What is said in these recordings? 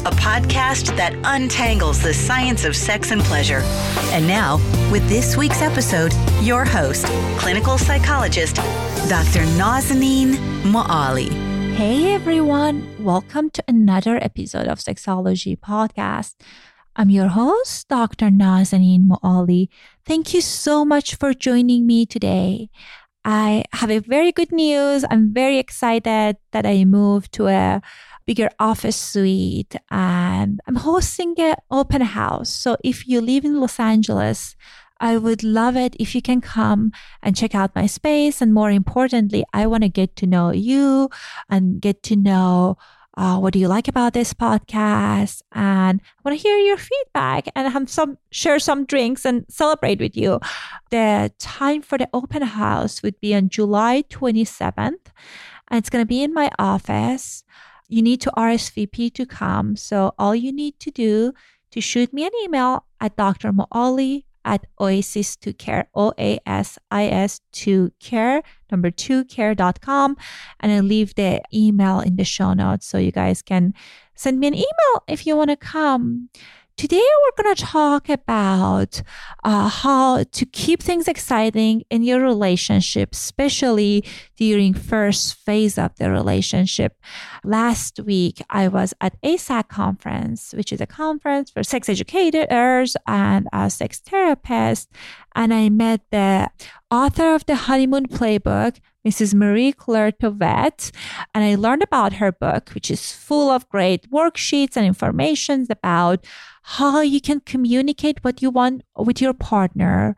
a podcast that untangles the science of sex and pleasure. And now, with this week's episode, your host, clinical psychologist, Dr. Nazanin Moali. Hey everyone, welcome to another episode of Sexology Podcast. I'm your host, Dr. Nazanin Moali. Thank you so much for joining me today. I have a very good news. I'm very excited that I moved to a bigger office suite and I'm hosting an open house. So if you live in Los Angeles, I would love it if you can come and check out my space. And more importantly, I want to get to know you and get to know uh, what do you like about this podcast? And I want to hear your feedback and have some share some drinks and celebrate with you. The time for the open house would be on July 27th, and it's going to be in my office you need to RSVP to come. So all you need to do to shoot me an email at Dr. Moali at Oasis to Care, O A S I S to Care, number two care.com. And I'll leave the email in the show notes so you guys can send me an email if you want to come. Today, we're going to talk about uh, how to keep things exciting in your relationship, especially during first phase of the relationship. Last week, I was at AASECT conference, which is a conference for sex educators and uh, sex therapists, and I met the author of the Honeymoon Playbook, Mrs. Marie Claire Thauvette, and I learned about her book, which is full of great worksheets and information about how you can communicate what you want with your partner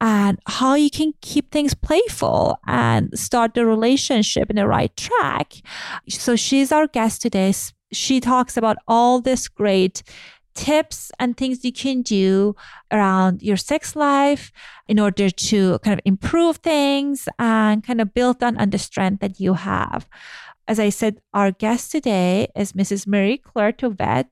and how you can keep things playful and start the relationship in the right track. So she's our guest today. She talks about all this great tips and things you can do around your sex life in order to kind of improve things and kind of build on, on the strength that you have. As I said, our guest today is Mrs. Marie Claire Thauvette.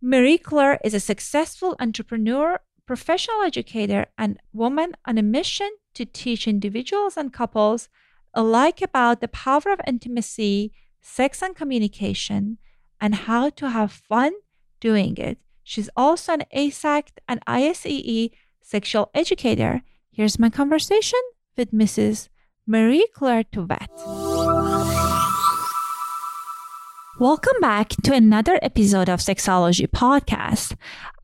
Marie Claire is a successful entrepreneur, professional educator, and woman on a mission to teach individuals and couples alike about the power of intimacy, sex, and communication, and how to have fun doing it. She's also an AASECT and ISEE sexual educator. Here's my conversation with Mrs. Marie Claire Thauvette. Welcome back to another episode of Sexology Podcast.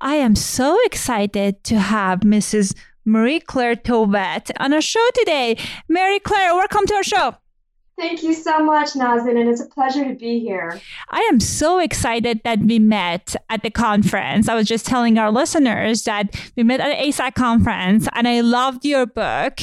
I am so excited to have Mrs. Marie Claire Thauvette on our show today. Marie Claire, welcome to our show. Thank you so much, Nazin, and it's a pleasure to be here. I am so excited that we met at the conference. I was just telling our listeners that we met at the AASECT conference, and I loved your book,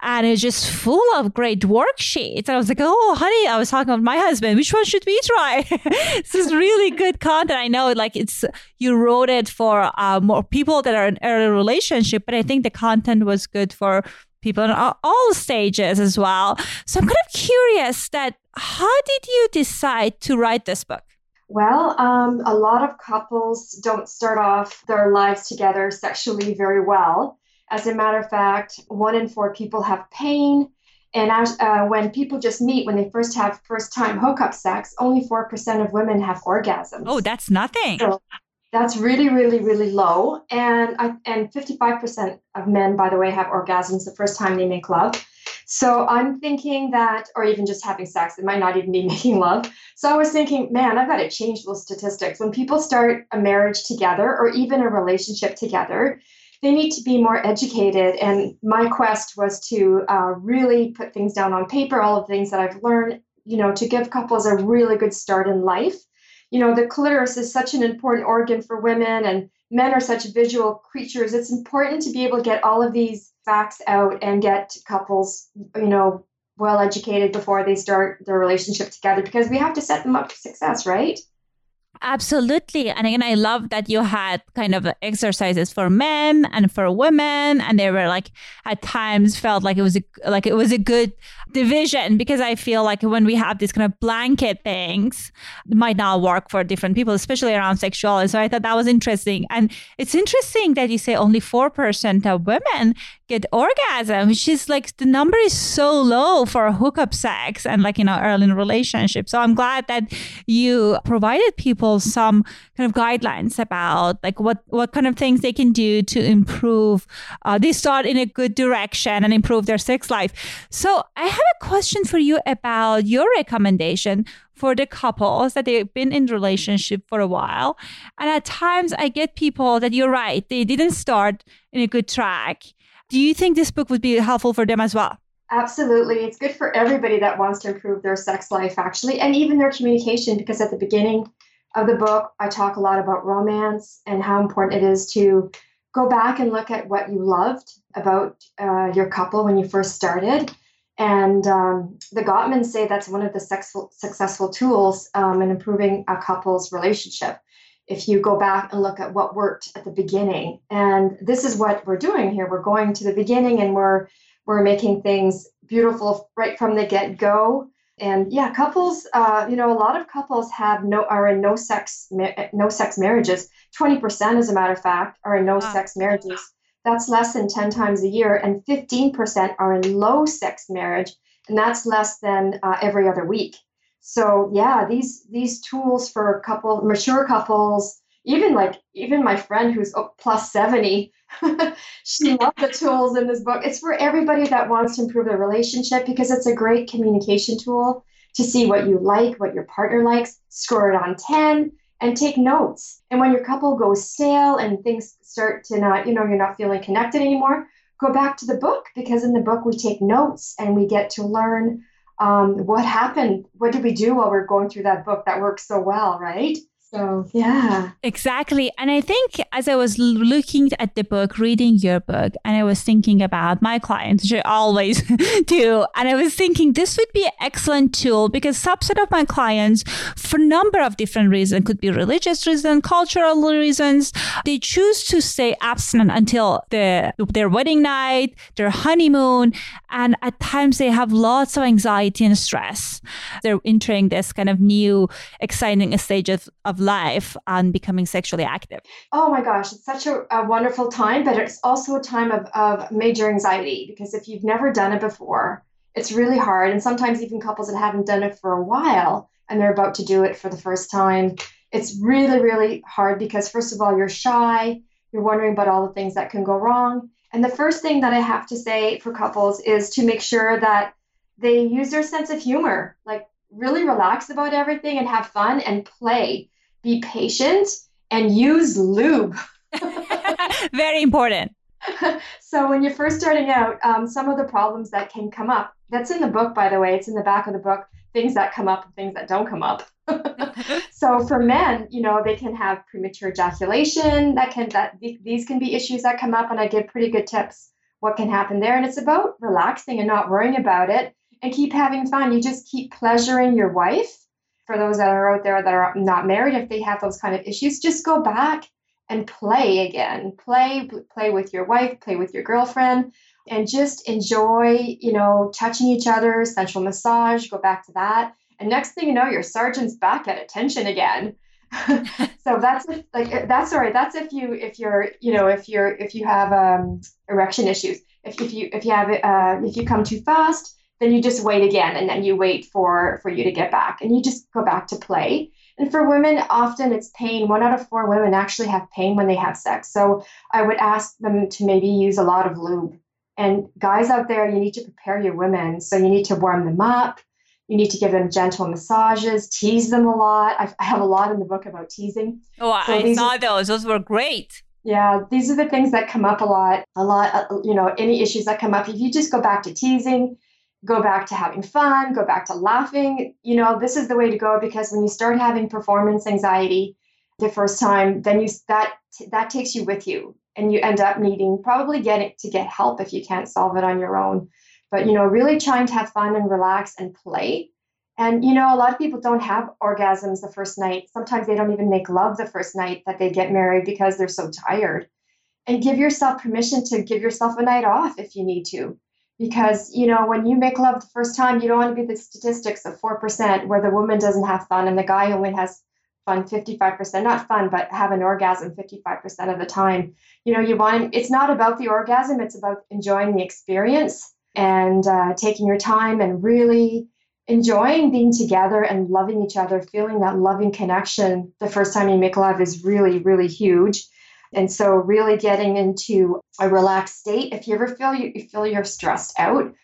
and it's just full of great worksheets. And I was like, oh, honey, I was talking with my husband. Which one should we try? this is really good content. I know, like it's you wrote it for uh, more people that are in early relationship, but I think the content was good for people in all stages as well. So I'm kind of curious that how did you decide to write this book? Well, um, a lot of couples don't start off their lives together sexually very well. As a matter of fact, one in four people have pain. And as, uh, when people just meet, when they first have first time hookup sex, only 4% of women have orgasms. Oh, that's nothing. So that's really, really, really low. And I, and 55% of men, by the way, have orgasms the first time they make love. So I'm thinking that, or even just having sex, it might not even be making love. So I was thinking, man, I've got to change those statistics. When people start a marriage together or even a relationship together, they need to be more educated. And my quest was to uh, really put things down on paper, all of the things that I've learned, you know, to give couples a really good start in life you know, the clitoris is such an important organ for women and men are such visual creatures. It's important to be able to get all of these facts out and get couples, you know, well educated before they start their relationship together because we have to set them up for success, right? Absolutely. And again, I love that you had kind of exercises for men and for women. And they were like at times felt like it was a, like it was a good division because I feel like when we have these kind of blanket things, might not work for different people, especially around sexuality. So I thought that was interesting. And it's interesting that you say only 4% of women get orgasm, which is like the number is so low for hookup sex and like, you know, early in relationships. So I'm glad that you provided people some kind of guidelines about like what, what kind of things they can do to improve, uh, they start in a good direction and improve their sex life. So I have a question for you about your recommendation for the couples that they've been in relationship for a while. And at times I get people that you're right, they didn't start in a good track do you think this book would be helpful for them as well? Absolutely. It's good for everybody that wants to improve their sex life, actually, and even their communication, because at the beginning of the book, I talk a lot about romance and how important it is to go back and look at what you loved about uh, your couple when you first started. And um, the Gottmans say that's one of the sexful, successful tools um, in improving a couple's relationship if you go back and look at what worked at the beginning. And this is what we're doing here. We're going to the beginning and we're we're making things beautiful right from the get go. And yeah, couples, uh, you know, a lot of couples have no are in no sex no sex marriages. Twenty percent, as a matter of fact, are in no wow. sex marriages. That's less than ten times a year, and fifteen percent are in low sex marriage, and that's less than uh, every other week. So yeah, these these tools for couple mature couples, even like even my friend who's plus 70, she loved the tools in this book. It's for everybody that wants to improve their relationship because it's a great communication tool to see what you like, what your partner likes, score it on 10 and take notes. And when your couple goes stale and things start to not, you know, you're not feeling connected anymore, go back to the book because in the book we take notes and we get to learn um, what happened? What did we do while we are going through that book that worked so well, right? So, yeah. Exactly. And I think as I was looking at the book, reading your book, and I was thinking about my clients, which I always do, and I was thinking this would be an excellent tool because subset of my clients, for a number of different reasons, could be religious reasons, cultural reasons, they choose to stay abstinent until the, their wedding night, their honeymoon, and at times they have lots of anxiety and stress. They're entering this kind of new, exciting stage of, of life and becoming sexually active? Oh my gosh, it's such a, a wonderful time, but it's also a time of, of major anxiety because if you've never done it before, it's really hard. And sometimes even couples that haven't done it for a while and they're about to do it for the first time, it's really, really hard because, first of all, you're shy, you're wondering about all the things that can go wrong. And the first thing that I have to say for couples is to make sure that they use their sense of humor, like really relax about everything and have fun and play be patient, and use lube. Very important. so when you're first starting out, um, some of the problems that can come up That's in the book, by the way. It's in the back of the book. Things that come up and things that don't come up. so for men, you know, they can have premature ejaculation. That can that these can be issues that come up, and I give pretty good tips what can happen there. And it's about relaxing and not worrying about it and keep having fun. You just keep pleasuring your wife. For those that are out there that are not married, if they have those kind of issues, just go back and play again. Play, play with your wife, play with your girlfriend, and just enjoy, you know, touching each other, sensual massage, go back to that. And next thing you know, your sergeant's back at attention again. so that's if, like that's all right. that's if you if you're you know if you're if you have um, erection issues if, if you if you have uh, if you come too fast then you just wait again and then you wait for for you to get back and you just go back to play and for women often it's pain one out of four women actually have pain when they have sex so i would ask them to maybe use a lot of lube and guys out there you need to prepare your women so you need to warm them up you need to give them gentle massages, tease them a lot. I, I have a lot in the book about teasing. Oh, so I saw those. Those were great. Yeah, these are the things that come up a lot. A lot, uh, you know, any issues that come up. If you just go back to teasing, go back to having fun, go back to laughing, you know, this is the way to go because when you start having performance anxiety the first time, then you that that takes you with you and you end up needing probably getting to get help if you can't solve it on your own. But you know really trying to have fun and relax and play. And you know a lot of people don't have orgasms the first night. Sometimes they don't even make love the first night that they get married because they're so tired. And give yourself permission to give yourself a night off if you need to because you know when you make love the first time you don't want to be the statistics of 4% where the woman doesn't have fun and the guy only has fun 55% not fun but have an orgasm 55% of the time you know you want it's not about the orgasm it's about enjoying the experience and uh, taking your time and really enjoying being together and loving each other, feeling that loving connection the first time you make love is really, really huge. And so, really getting into a relaxed state. If you ever feel you, you feel you're stressed out,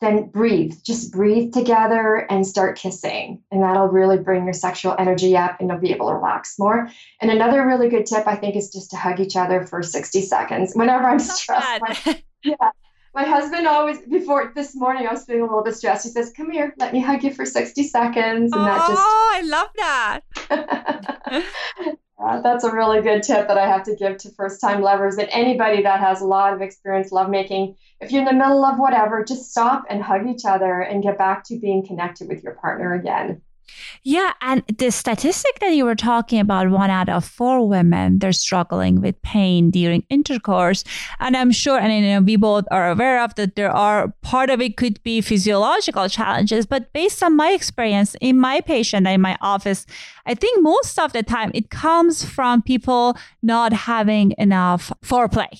then breathe. Just breathe together and start kissing, and that'll really bring your sexual energy up, and you'll be able to relax more. And another really good tip, I think, is just to hug each other for 60 seconds. Whenever I'm stressed, my, yeah, my husband always before this morning I was feeling a little bit stressed. He says, "Come here, let me hug you for sixty seconds," and oh, that just oh, I love that. uh, that's a really good tip that I have to give to first time lovers and anybody that has a lot of experience lovemaking. If you're in the middle of whatever, just stop and hug each other and get back to being connected with your partner again. Yeah, and the statistic that you were talking about, one out of four women, they're struggling with pain during intercourse. And I'm sure, and you know, we both are aware of that there are part of it could be physiological challenges. But based on my experience in my patient in my office, I think most of the time it comes from people not having enough foreplay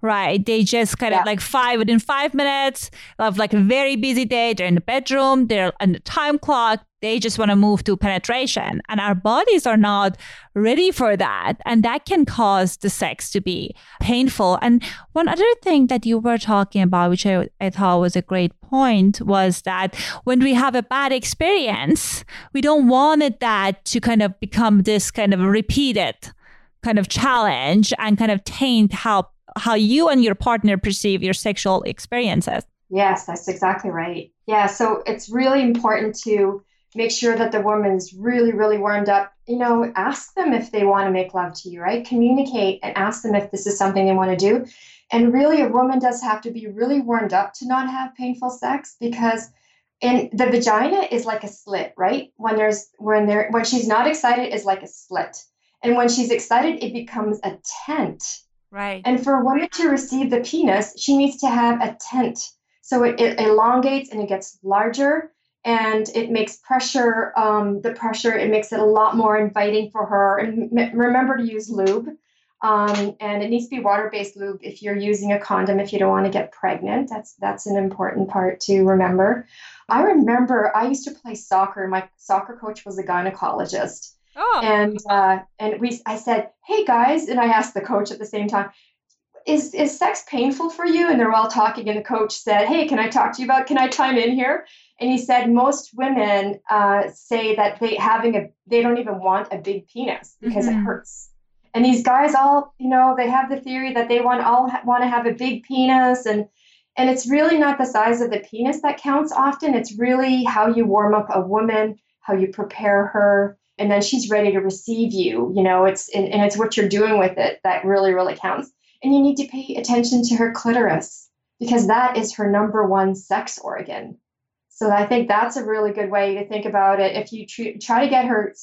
right? They just kind yeah. of like five within five minutes of like a very busy day. They're in the bedroom, they're on the time clock. They just want to move to penetration. And our bodies are not ready for that. And that can cause the sex to be painful. And one other thing that you were talking about, which I, I thought was a great point, was that when we have a bad experience, we don't want it that to kind of become this kind of repeated kind of challenge and kind of taint how how you and your partner perceive your sexual experiences. Yes, that's exactly right. Yeah, so it's really important to make sure that the woman's really, really warmed up. You know, ask them if they want to make love to you, right? Communicate and ask them if this is something they want to do. And really, a woman does have to be really warmed up to not have painful sex because in the vagina is like a slit, right? When there's when there when she's not excited is like a slit. And when she's excited, it becomes a tent Right. And for a woman to receive the penis, she needs to have a tent. So it, it elongates and it gets larger and it makes pressure, um, the pressure, it makes it a lot more inviting for her. And m- remember to use lube. Um, and it needs to be water-based lube if you're using a condom if you don't want to get pregnant. That's that's an important part to remember. I remember I used to play soccer. My soccer coach was a gynecologist. Oh. And uh, and we I said, "Hey guys," and I asked the coach at the same time, "Is is sex painful for you?" And they're all talking, and the coach said, "Hey, can I talk to you about? Can I chime in here?" And he said most women uh, say that they having a they don't even want a big penis because mm-hmm. it hurts. And these guys all, you know, they have the theory that they want all ha- want to have a big penis and And it's really not the size of the penis that counts often. It's really how you warm up a woman, how you prepare her, and then she's ready to receive you. You know, it's and, and it's what you're doing with it that really, really counts. And you need to pay attention to her clitoris because that is her number one sex organ. So I think that's a really good way to think about it. If you tr- try to get her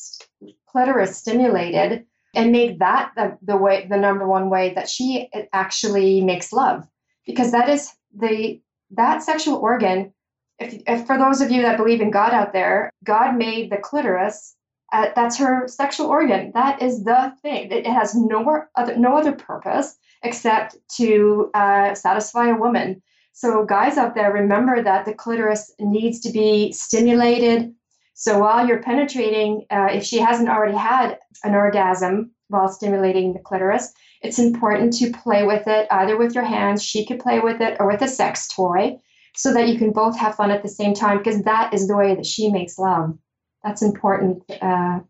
clitoris stimulated and make that the, the way, the number one way that she actually makes love, because that is the that sexual organ. If, if for those of you that believe in God out there, God made the clitoris. Uh, that's her sexual organ. That is the thing. It has no other no other purpose except to uh, satisfy a woman. So, guys out there, remember that the clitoris needs to be stimulated. So, while you're penetrating, uh, if she hasn't already had an orgasm while stimulating the clitoris, it's important to play with it either with your hands, she could play with it, or with a sex toy so that you can both have fun at the same time because that is the way that she makes love. That's important uh,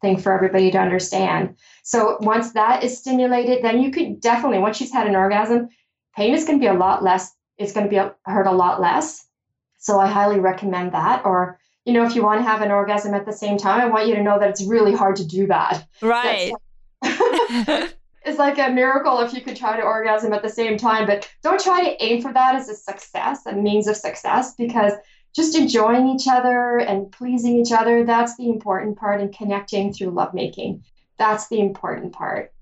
thing for everybody to understand. So once that is stimulated, then you could definitely, once she's had an orgasm, pain is going to be a lot less it's going to be hurt a lot less. So I highly recommend that. Or, you know, if you want to have an orgasm at the same time, I want you to know that it's really hard to do that. Right. it's like a miracle if you could try to orgasm at the same time, but don't try to aim for that as a success, a means of success, because just enjoying each other and pleasing each other, that's the important part in connecting through lovemaking. That's the important part.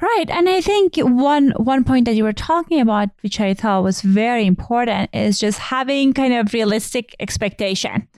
Right. And I think one one point that you were talking about, which I thought was very important, is just having kind of realistic expectation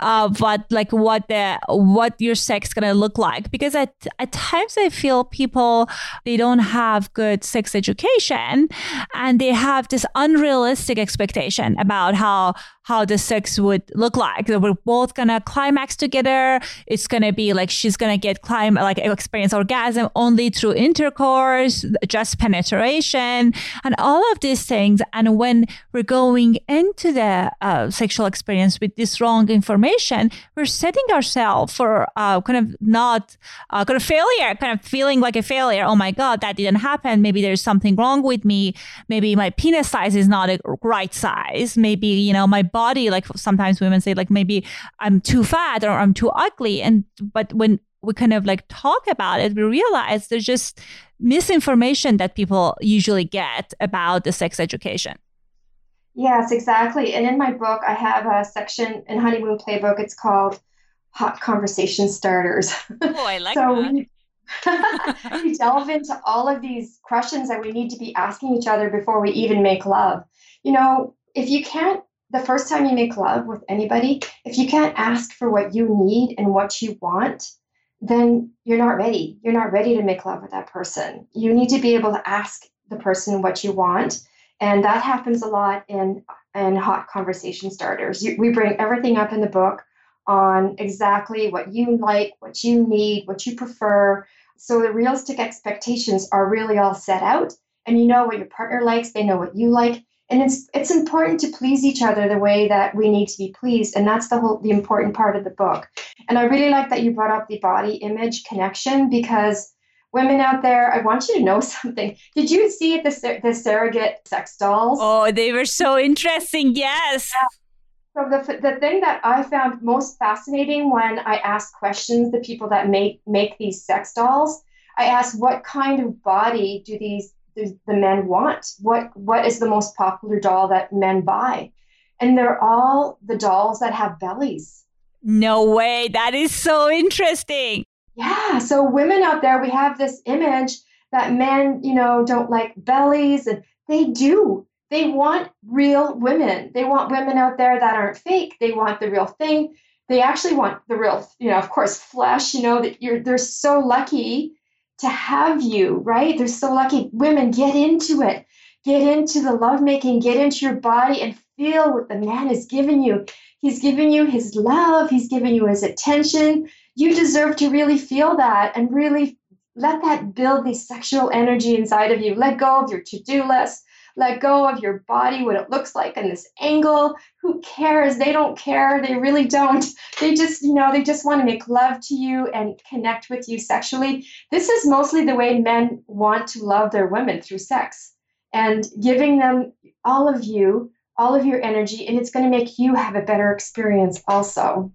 of what like what the what your sex is gonna look like because at at times I feel people they don't have good sex education and they have this unrealistic expectation about how how the sex would look like. We're both gonna climax together. It's gonna be like she's gonna get climb like experience orgasm only through intercourse, just penetration, and all of these things. And when we're going into the uh, sexual experience with this wrong information, we're setting ourselves for uh, kind of not uh, kind of failure, kind of feeling like a failure. Oh my god, that didn't happen. Maybe there's something wrong with me. Maybe my penis size is not a right size. Maybe you know my body like sometimes women say like maybe i'm too fat or i'm too ugly. And but when we kind of like talk about it we realize there's just misinformation that people usually get about the sex education. Yes exactly. And in my book i have a section in honeymoon playbook. It's called hot conversation starters. Oh i like so that. We, we delve into all of these questions that we need to be asking each other before we even make love. You know, if you can't the first time you make love with anybody, if you can't ask for what you need and what you want, then you're not ready. You're not ready to make love with that person. You need to be able to ask the person what you want. And that happens a lot in, in hot conversation starters. You, we bring everything up in the book on exactly what you like, what you need, what you prefer. So the realistic expectations are really all set out. And you know what your partner likes, they know what you like and it's it's important to please each other the way that we need to be pleased and that's the whole the important part of the book. And i really like that you brought up the body image connection because women out there i want you to know something. Did you see the, the surrogate sex dolls? Oh they were so interesting yes. Yeah. So the, the thing that I found most fascinating when I asked questions the people that make make these sex dolls, I asked what kind of body do these the men want? What what is the most popular doll that men buy? And they're all the dolls that have bellies. No way. That is so interesting. Yeah. So women out there, we have this image that men, you know, don't like bellies and they do. They want real women. They want women out there that aren't fake. They want the real thing. They actually want the real, you know, of course, flesh, you know, that you're they're so lucky to have you, right? They're so lucky. Women, get into it. Get into the lovemaking, get into your body and feel what the man is giving you. He's giving you his love, he's giving you his attention. You deserve to really feel that and really let that build the sexual energy inside of you. Let go of your to do list let go of your body, what it looks like in this angle. Who cares? They don't care. They really don't. They just, you know, they just want to make love to you and connect with you sexually. This is mostly the way men want to love their women through sex. and giving them all of you, all of your energy, and it's going to make you have a better experience also.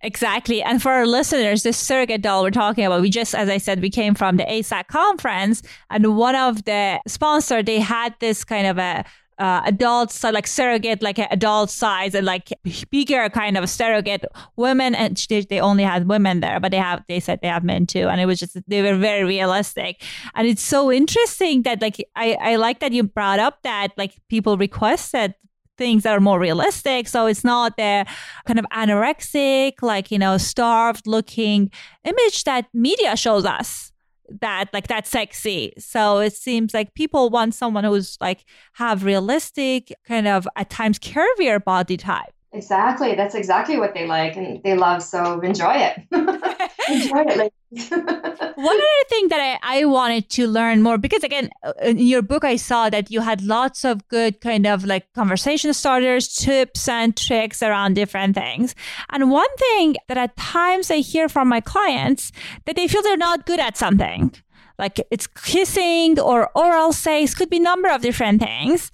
Exactly. And for our listeners, this surrogate doll we're talking about, we just, as I said, we came from the AASECT conference and one of the sponsor, they had this kind of a uh, adult like surrogate like adult size and like bigger kind of surrogate women and they, they only had women there but they have they said they have men too and it was just they were very realistic and it's so interesting that like i i like that you brought up that like people requested things that are more realistic. So it's not the kind of anorexic, like, you know, starved looking image that media shows us that like that's sexy. So it seems like people want someone who's like have realistic kind of at times curvier body type. Exactly. That's exactly what they like and they love. So enjoy it. enjoy it, ladies. One other thing that I, I wanted to learn more, because again, uh, in your book, I saw that you had lots of good kind of like conversation starters, tips and tricks around different things. And one thing that at times I hear from my clients that they feel they're not good at something like it's kissing or oral sex could be number of different things.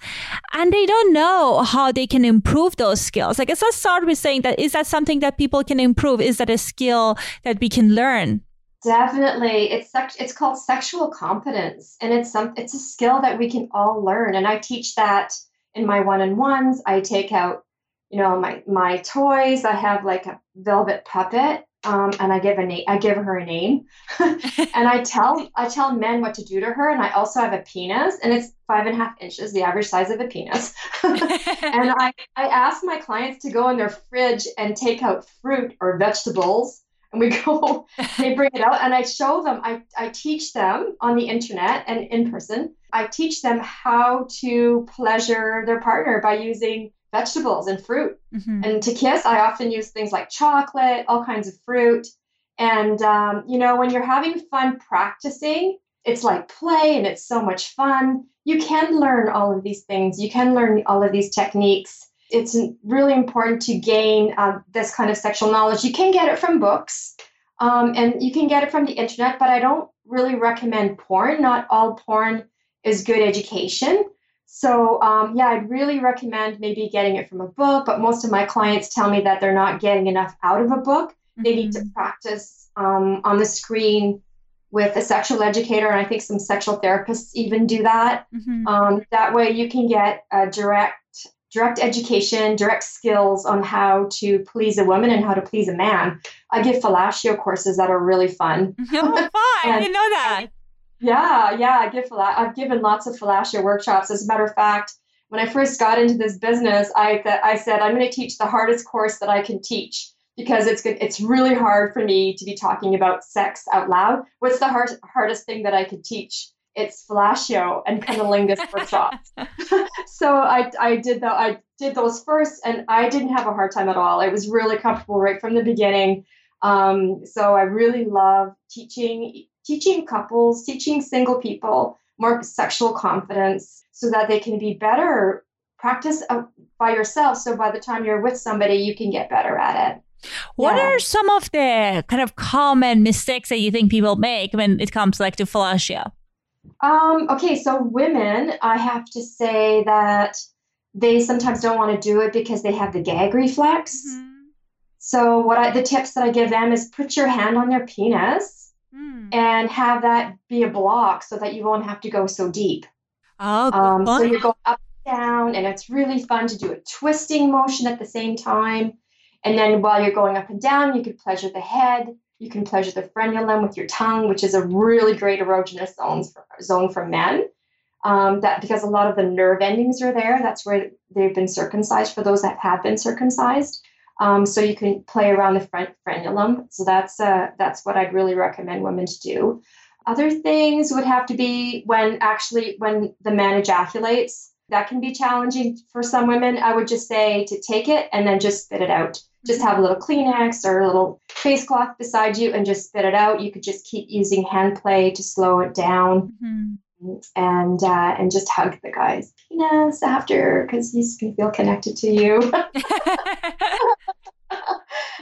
And they don't know how they can improve those skills. I guess let's start with saying that is that something that people can improve? Is that a skill that we can learn? Definitely. It's it's called sexual competence. And it's some it's a skill that we can all learn. And i teach that in my one-on-ones. I take out you know my my toys. I have like a velvet puppet um, and I give a name. I give her a name, and I tell I tell men what to do to her. And I also have a penis, and it's five and a half inches, the average size of a penis. and I I ask my clients to go in their fridge and take out fruit or vegetables, and we go. they bring it out, and I show them. I I teach them on the internet and in person. I teach them how to pleasure their partner by using vegetables and fruit. Mm-hmm. And to kiss, I often use things like chocolate, all kinds of fruit. And, um, you know, when you're having fun practicing, it's like play and it's so much fun. You can learn all of these things, you can learn all of these techniques. It's really important to gain uh, this kind of sexual knowledge. You can get it from books um, and you can get it from the internet, but I don't really recommend porn. Not all porn is good education. So, um, yeah, I'd really recommend maybe getting it from a book, but most of my clients tell me that they're not getting enough out of a book. Mm-hmm. They need to mm-hmm. practice um, on the screen with a sexual educator, and I think some sexual therapists even do that. Mm-hmm. Um, that way, you can get a direct direct education, direct skills on how to please a woman and how to please a man. I give fellatio courses that are really fun. Oh, fun! I didn't know that. Yeah, yeah, I give I've given lots of fellatio workshops. As a matter of fact, when I first got into this business, I th- I said I'm going to teach the hardest course that I can teach because it's good. It's really hard for me to be talking about sex out loud. What's the hard, hardest thing that I could teach? It's fellatio and cunnilingus workshops. so I I did the I did those first, and I didn't have a hard time at all. It was really comfortable right from the beginning. Um, so I really love teaching teaching couples, teaching single people more sexual confidence so that they can be better. Practice uh, by yourself. So by the time you're with somebody, you can get better at it. What yeah. are some of the kind of common mistakes that you think people make when it comes like to fellatio? Um, okay, so women, I have to say that they sometimes don't want to do it because they have the gag reflex. Mm-hmm. So what I the tips that I give them is put your hand on their penis. And have that be a block so that you won't have to go so deep. Oh, um, so you go up and down, and it's really fun to do a twisting motion at the same time. And then while you're going up and down, you can pleasure the head. You can pleasure the frenulum with your tongue, which is a really great erogenous zone for, zone for men. Um, that because a lot of the nerve endings are there. That's where they've been circumcised for those that have been circumcised. Um, so you can play around the front frenulum. So that's uh, that's what I'd really recommend women to do. Other things would have to be when actually when the man ejaculates. That can be challenging for some women. I would just say to take it and then just spit it out. Just have a little Kleenex or a little face cloth beside you and just spit it out. You could just keep using hand play to slow it down. Mm-hmm and uh, and just hug the guy's penis after because he's gonna feel connected to you.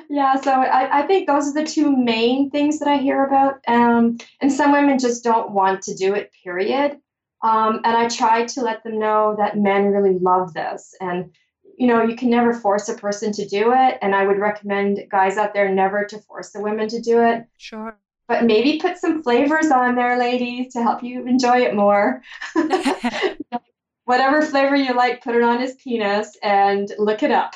yeah, so I, I think those are the two main things that I hear about. Um, and some women just don't want to do it, period. Um, and I try to let them know that men really love this. And, you know, you can never force a person to do it. And I would recommend guys out there never to force the women to do it. Sure. But maybe put some flavors on there, ladies, to help you enjoy it more. Whatever flavor you like, put it on his penis and look it up.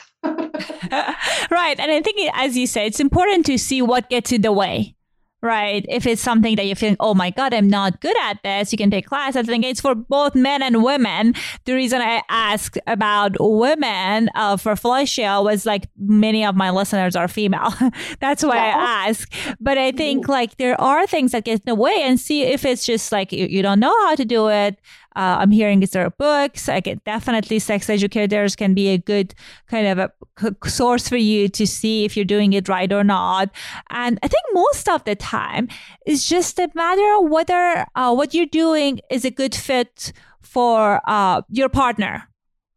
right. And I think, as you say, it's important to see what gets in the way right? If it's something that you think, oh my God, I'm not good at this, you can take class. I think it's for both men and women. The reason I asked about women uh, for fellatio was like many of my listeners are female. That's why yeah. I ask. But I think like there are things that get in the way and see if it's just like you, you don't know how to do it. Uh, I'm hearing is there books. I can definitely sex educators can be a good kind of a source for you to see if you're doing it right or not. And I think most of the time it's just a matter of whether uh, what you're doing is a good fit for uh, your partner.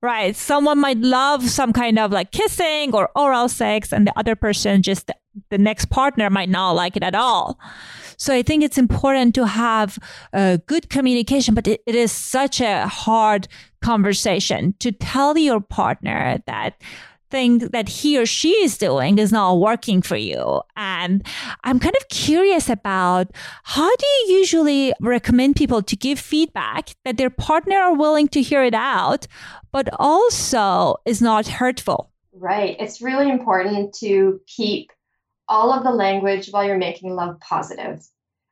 Right. Someone might love some kind of like kissing or oral sex, and the other person just the next partner might not like it at all. So I think it's important to have uh, good communication, but it, it is such a hard conversation to tell your partner that thing that he or she is doing is not working for you. And I'm kind of curious about how do you usually recommend people to give feedback that their partner are willing to hear it out, but also is not hurtful? Right. It's really important to keep all of the language while you're making love positive.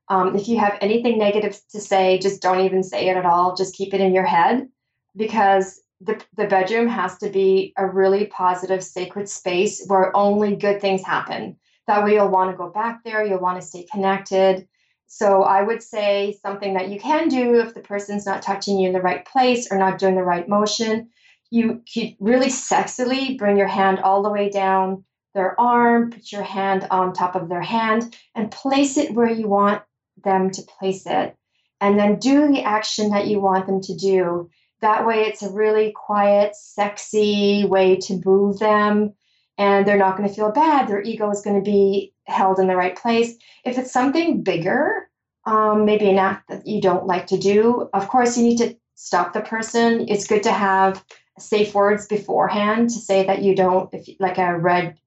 Um, if you have anything negative to say, just don't even say it at all. Just keep it in your head because the, the bedroom has to be a really positive, sacred space where only good things happen. That way, you'll want to go back there, you'll want to stay connected. So, I would say something that you can do if the person's not touching you in the right place or not doing the right motion. You could really sexily bring your hand all the way down their arm, put your hand on top of their hand, and place it where you want them to place it. And then do the action that you want them to do. That way, it's a really quiet, sexy way to move them, and they're not going to feel bad. Their ego is going to be held in the right place. If it's something bigger, um, maybe an act that you don't like to do, of course, you need to stop the person. It's good to have safe words beforehand to say that you don't, if like a red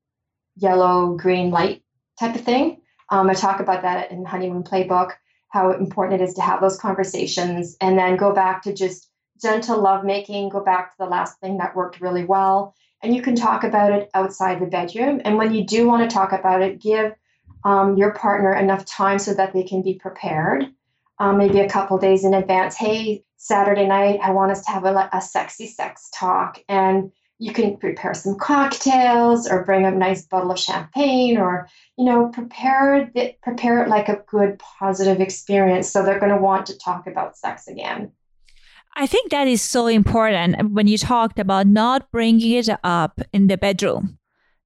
yellow, green light type of thing. Um, I talk about that in Honeymoon Playbook, how important it is to have those conversations and then go back to just gentle lovemaking, go back to the last thing that worked really well. And you can talk about it outside the bedroom. And when you do want to talk about it, give um, your partner enough time so that they can be prepared. Um, maybe a couple days in advance. Hey, Saturday night, I want us to have a, a sexy sex talk. And you can prepare some cocktails or bring a nice bottle of champagne or you know prepare prepare it like a good positive experience so they're going to want to talk about sex again. I think that is so important when you talked about not bringing it up in the bedroom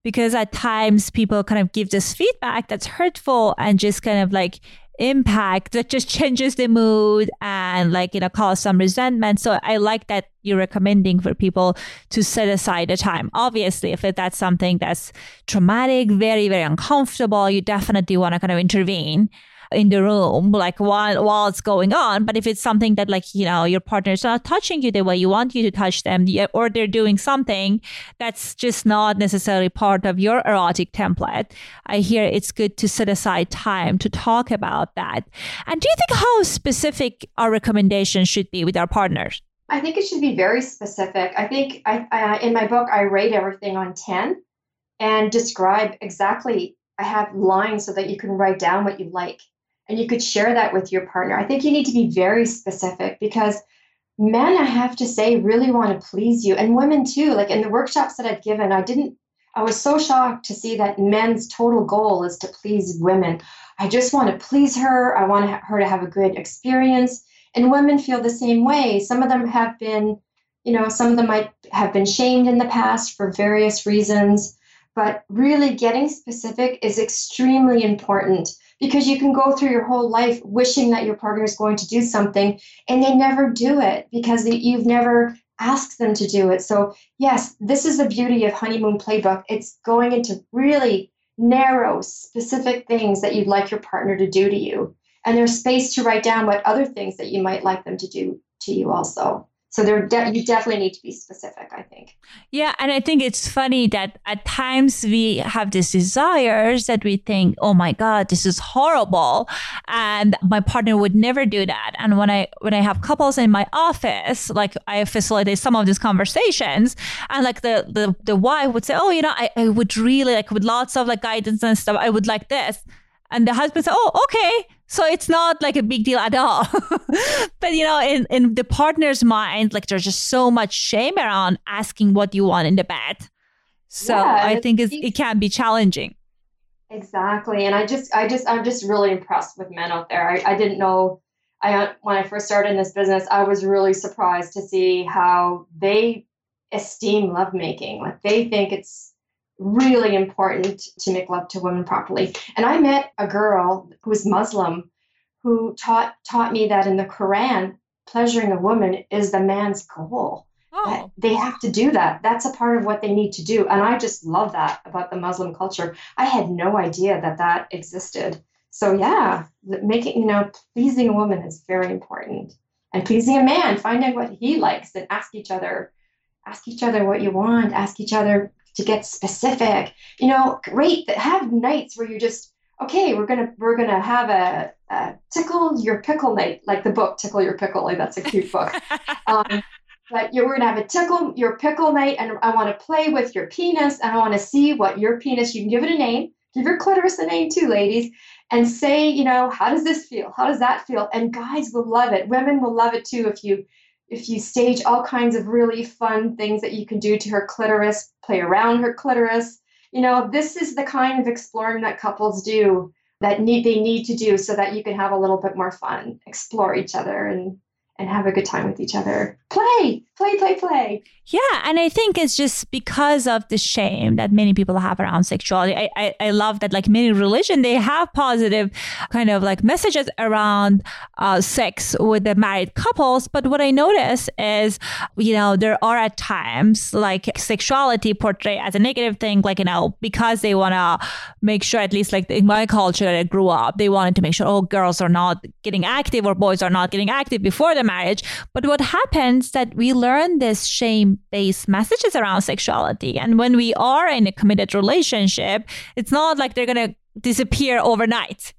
because at times people kind of give this feedback that's hurtful and just kind of like impact that just changes the mood and like you know cause some resentment. So i like that you're recommending for people to set aside a time. Obviously if that's something that's traumatic very very uncomfortable you definitely want to kind of intervene in the room like while while it's going on but if it's something that like you know your partner's not touching you the way you want you to touch them or they're doing something that's just not necessarily part of your erotic template i hear it's good to set aside time to talk about that and do you think how specific our recommendations should be with our partners I think it should be very specific. I think I, uh, in my book, I rate everything on 10 and describe exactly. I have lines so that you can write down what you like and you could share that with your partner. I think you need to be very specific because men, I have to say, really want to please you, and women too. Like in the workshops that I've given, I didn't, I was so shocked to see that men's total goal is to please women. I just want to please her, I want her to have a good experience. And women feel the same way. Some of them have been, you know, some of them might have been shamed in the past for various reasons. But really, getting specific is extremely important because you can go through your whole life wishing that your partner is going to do something and they never do it because you've never asked them to do it. So, yes, this is the beauty of Honeymoon Playbook. It's going into really narrow, specific things that you'd like your partner to do to you. And there's space to write down what other things that you might like them to do to you also. So there, de- you definitely need to be specific. I think. Yeah, and I think it's funny that at times we have these desires that we think, "Oh my God, this is horrible," and my partner would never do that. And when I when I have couples in my office, like I facilitate some of these conversations, and like the the the wife would say, "Oh, you know, I, I would really like with lots of like guidance and stuff, I would like this," and the husband said, "Oh, okay." So it's not like a big deal at all. but you know, in, in the partner's mind, like there's just so much shame around asking what you want in the bed. So yeah, I think it can be challenging. Exactly. And I just, I just, I'm just really impressed with men out there. I, I didn't know, I, when I first started in this business, I was really surprised to see how they esteem lovemaking. Like they think it's really important to make love to women properly. And I met a girl who was Muslim who taught taught me that in the Quran, pleasuring a woman is the man's goal. Oh. They have to do that. That's a part of what they need to do. And I just love that about the Muslim culture. I had no idea that that existed. So yeah, making, you know, pleasing a woman is very important. And pleasing a man, find out what he likes and ask each other, ask each other what you want, ask each other to get specific. You know, great. Have nights where you just okay. We're gonna we're gonna have a, a tickle your pickle night, like the book Tickle Your Pickle. Like that's a cute book. um, but you're gonna have a tickle your pickle night, and I want to play with your penis, and I want to see what your penis. You can give it a name. Give your clitoris a name too, ladies, and say, you know, how does this feel? How does that feel? And guys will love it. Women will love it too if you if you stage all kinds of really fun things that you can do to her clitoris, play around her clitoris, you know, this is the kind of exploring that couples do that need they need to do so that you can have a little bit more fun, explore each other and and have a good time with each other. Play, play, play, play. Yeah, and I think it's just because of the shame that many people have around sexuality. I, I, I love that like many religion they have positive kind of like messages around uh, sex with the married couples. But what I notice is, you know, there are at times like sexuality portrayed as a negative thing, like you know, because they want to make sure at least like in my culture that I grew up, they wanted to make sure oh girls are not getting active or boys are not getting active before the marriage. But what happens that we learn this shame based messages around sexuality. And when we are in a committed relationship, it's not like they're going to disappear overnight.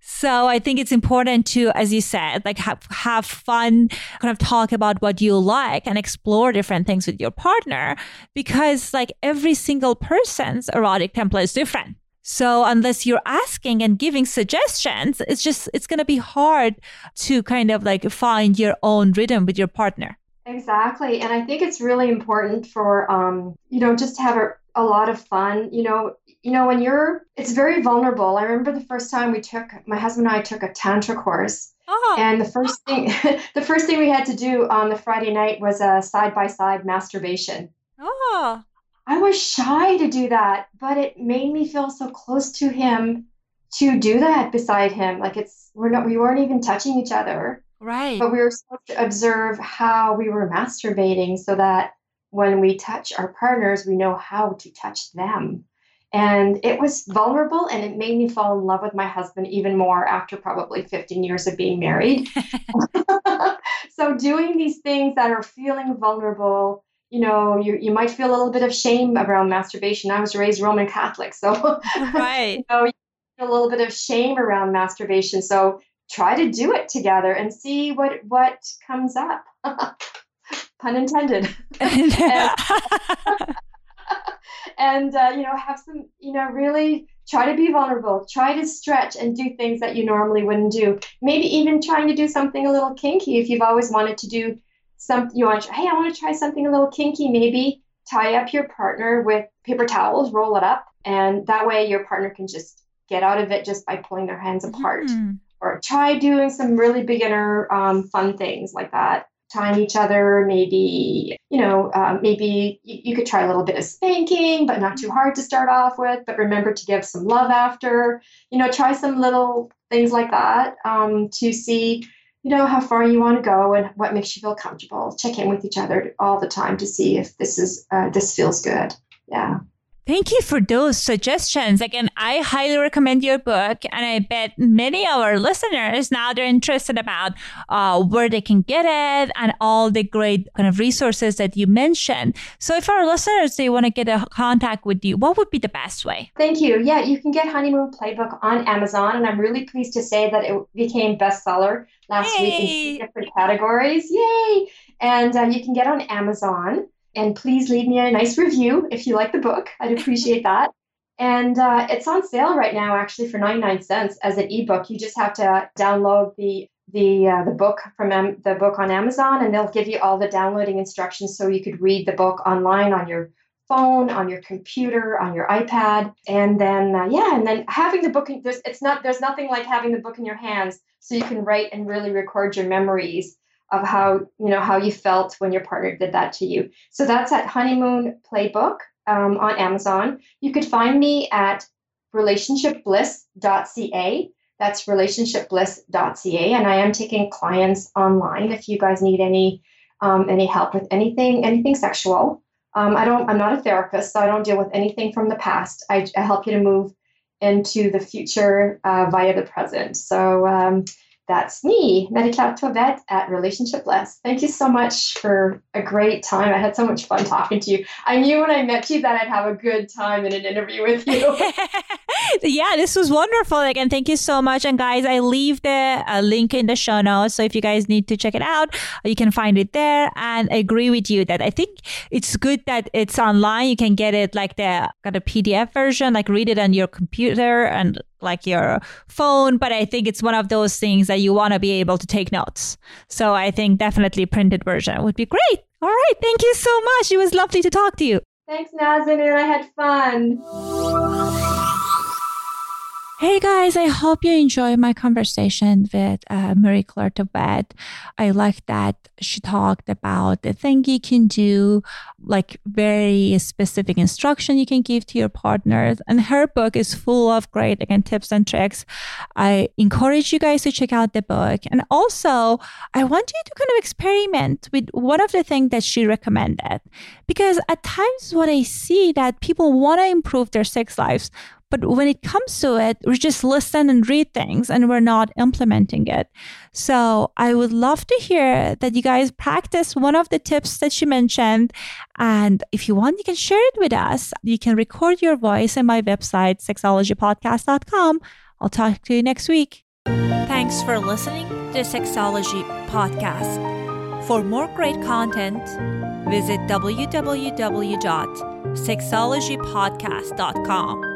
So I think it's important to, as you said, like have, have fun, kind of talk about what you like and explore different things with your partner because like every single person's erotic template is different. So unless you're asking and giving suggestions, it's just, it's going to be hard to kind of like find your own rhythm with your partner. Exactly. And I think it's really important for, um, you know, just to have a, a lot of fun. You know, you know, when you're, it's very vulnerable. I remember the first time we took, my husband and I took a Tantra course. Oh. And the first thing, the first thing we had to do on the Friday night was a side by side masturbation. Oh. I was shy to do that, but it made me feel so close to him to do that beside him. Like it's we're not we weren't even touching each other. Right. But we were supposed to observe how we were masturbating so that when we touch our partners, we know how to touch them. And it was vulnerable and it made me fall in love with my husband even more after probably 15 years of being married. so doing these things that are feeling vulnerable you know, you, you might feel a little bit of shame around masturbation. I was raised Roman Catholic, so right. you know, a little bit of shame around masturbation. So try to do it together and see what what comes up. Pun intended. and, and uh, you know, have some, you know, really try to be vulnerable. Try to stretch and do things that you normally wouldn't do. Maybe even trying to do something a little kinky if you've always wanted to do some you want to hey i want to try something a little kinky maybe tie up your partner with paper towels roll it up and that way your partner can just get out of it just by pulling their hands apart. Mm-hmm. or try doing some really beginner um, fun things like that. Tying each other maybe you know uh, maybe you, you, could try a little bit of spanking but not too hard to start off with but remember to give some love after. You know try some little things like that um, to see you know how far you want to go and what makes you feel comfortable. Check in with each other all the time to see if this is uh, this feels good. Yeah Thank you for those suggestions. Again, I highly recommend your book, and I bet many of our listeners now they're interested about uh, where they can get it and all the great kind of resources that you mentioned. So, if our listeners they want to get a contact with you, what would be the best way? Thank you. Yeah, you can get Honeymoon Playbook on Amazon, and I'm really pleased to say that it became bestseller last Yay. week in different categories. Yay! And uh, you can get on Amazon. And please leave me a nice review if you like the book. I'd appreciate that. And uh, it's on sale right now, actually, for 99 cents as an ebook. You just have to download the the uh, the book from the book on Amazon, and they'll give you all the downloading instructions so you could read the book online on your phone, on your computer, on your iPad, and then uh, yeah, and then having the book. In, there's it's not there's nothing like having the book in your hands, so you can write and really record your memories of how you know how you felt when your partner did that to you. So that's at Honeymoon Playbook um, on Amazon. You could find me at relationshipbliss.ca. That's relationshipbliss.ca, and I am taking clients online. If you guys need any um, any help with anything anything sexual, um, I don't. I'm not a therapist, so I don't deal with anything from the past. I, I help you to move into the future uh, via the present. So um, that's me, Marie-Claire Thauvette at Relationship Bliss. Thank you so much for a great time. I had so much fun talking to you. I knew when I met you that I'd have a good time in an interview with you. yeah, this was wonderful. Again, thank you so much. And guys, I leave the uh, link in the show notes. So if you guys need to check it out, you can find it there. And I agree with you that I think it's good that it's online. You can get it like the got a PDF version, like read it on your computer and like your phone, but I think it's one of those things that you want to be able to take notes. So I think definitely printed version would be great. All right. Thank you so much. It was lovely to talk to you. Thanks, Nazanin. I had fun. Hey guys, I hope you enjoyed my conversation with uh, Marie-Claire Thauvette. I like that she talked about the thing you can do, like very specific instruction you can give to your partners. And her book is full of great, again, tips and tricks. I encourage you guys to check out the book. And also, I want you to kind of experiment with one of the things that she recommended. Because at times what I see that people want to improve their sex lives, but when it comes to it, we just listen and read things and we're not implementing it. So I would love to hear that you guys practice one of the tips that she mentioned. And if you want, you can share it with us. You can record your voice in my website, sexologypodcast.com. I'll talk to you next week. Thanks for listening to Sexology Podcast. For more great content, visit www.sexologypodcast.com.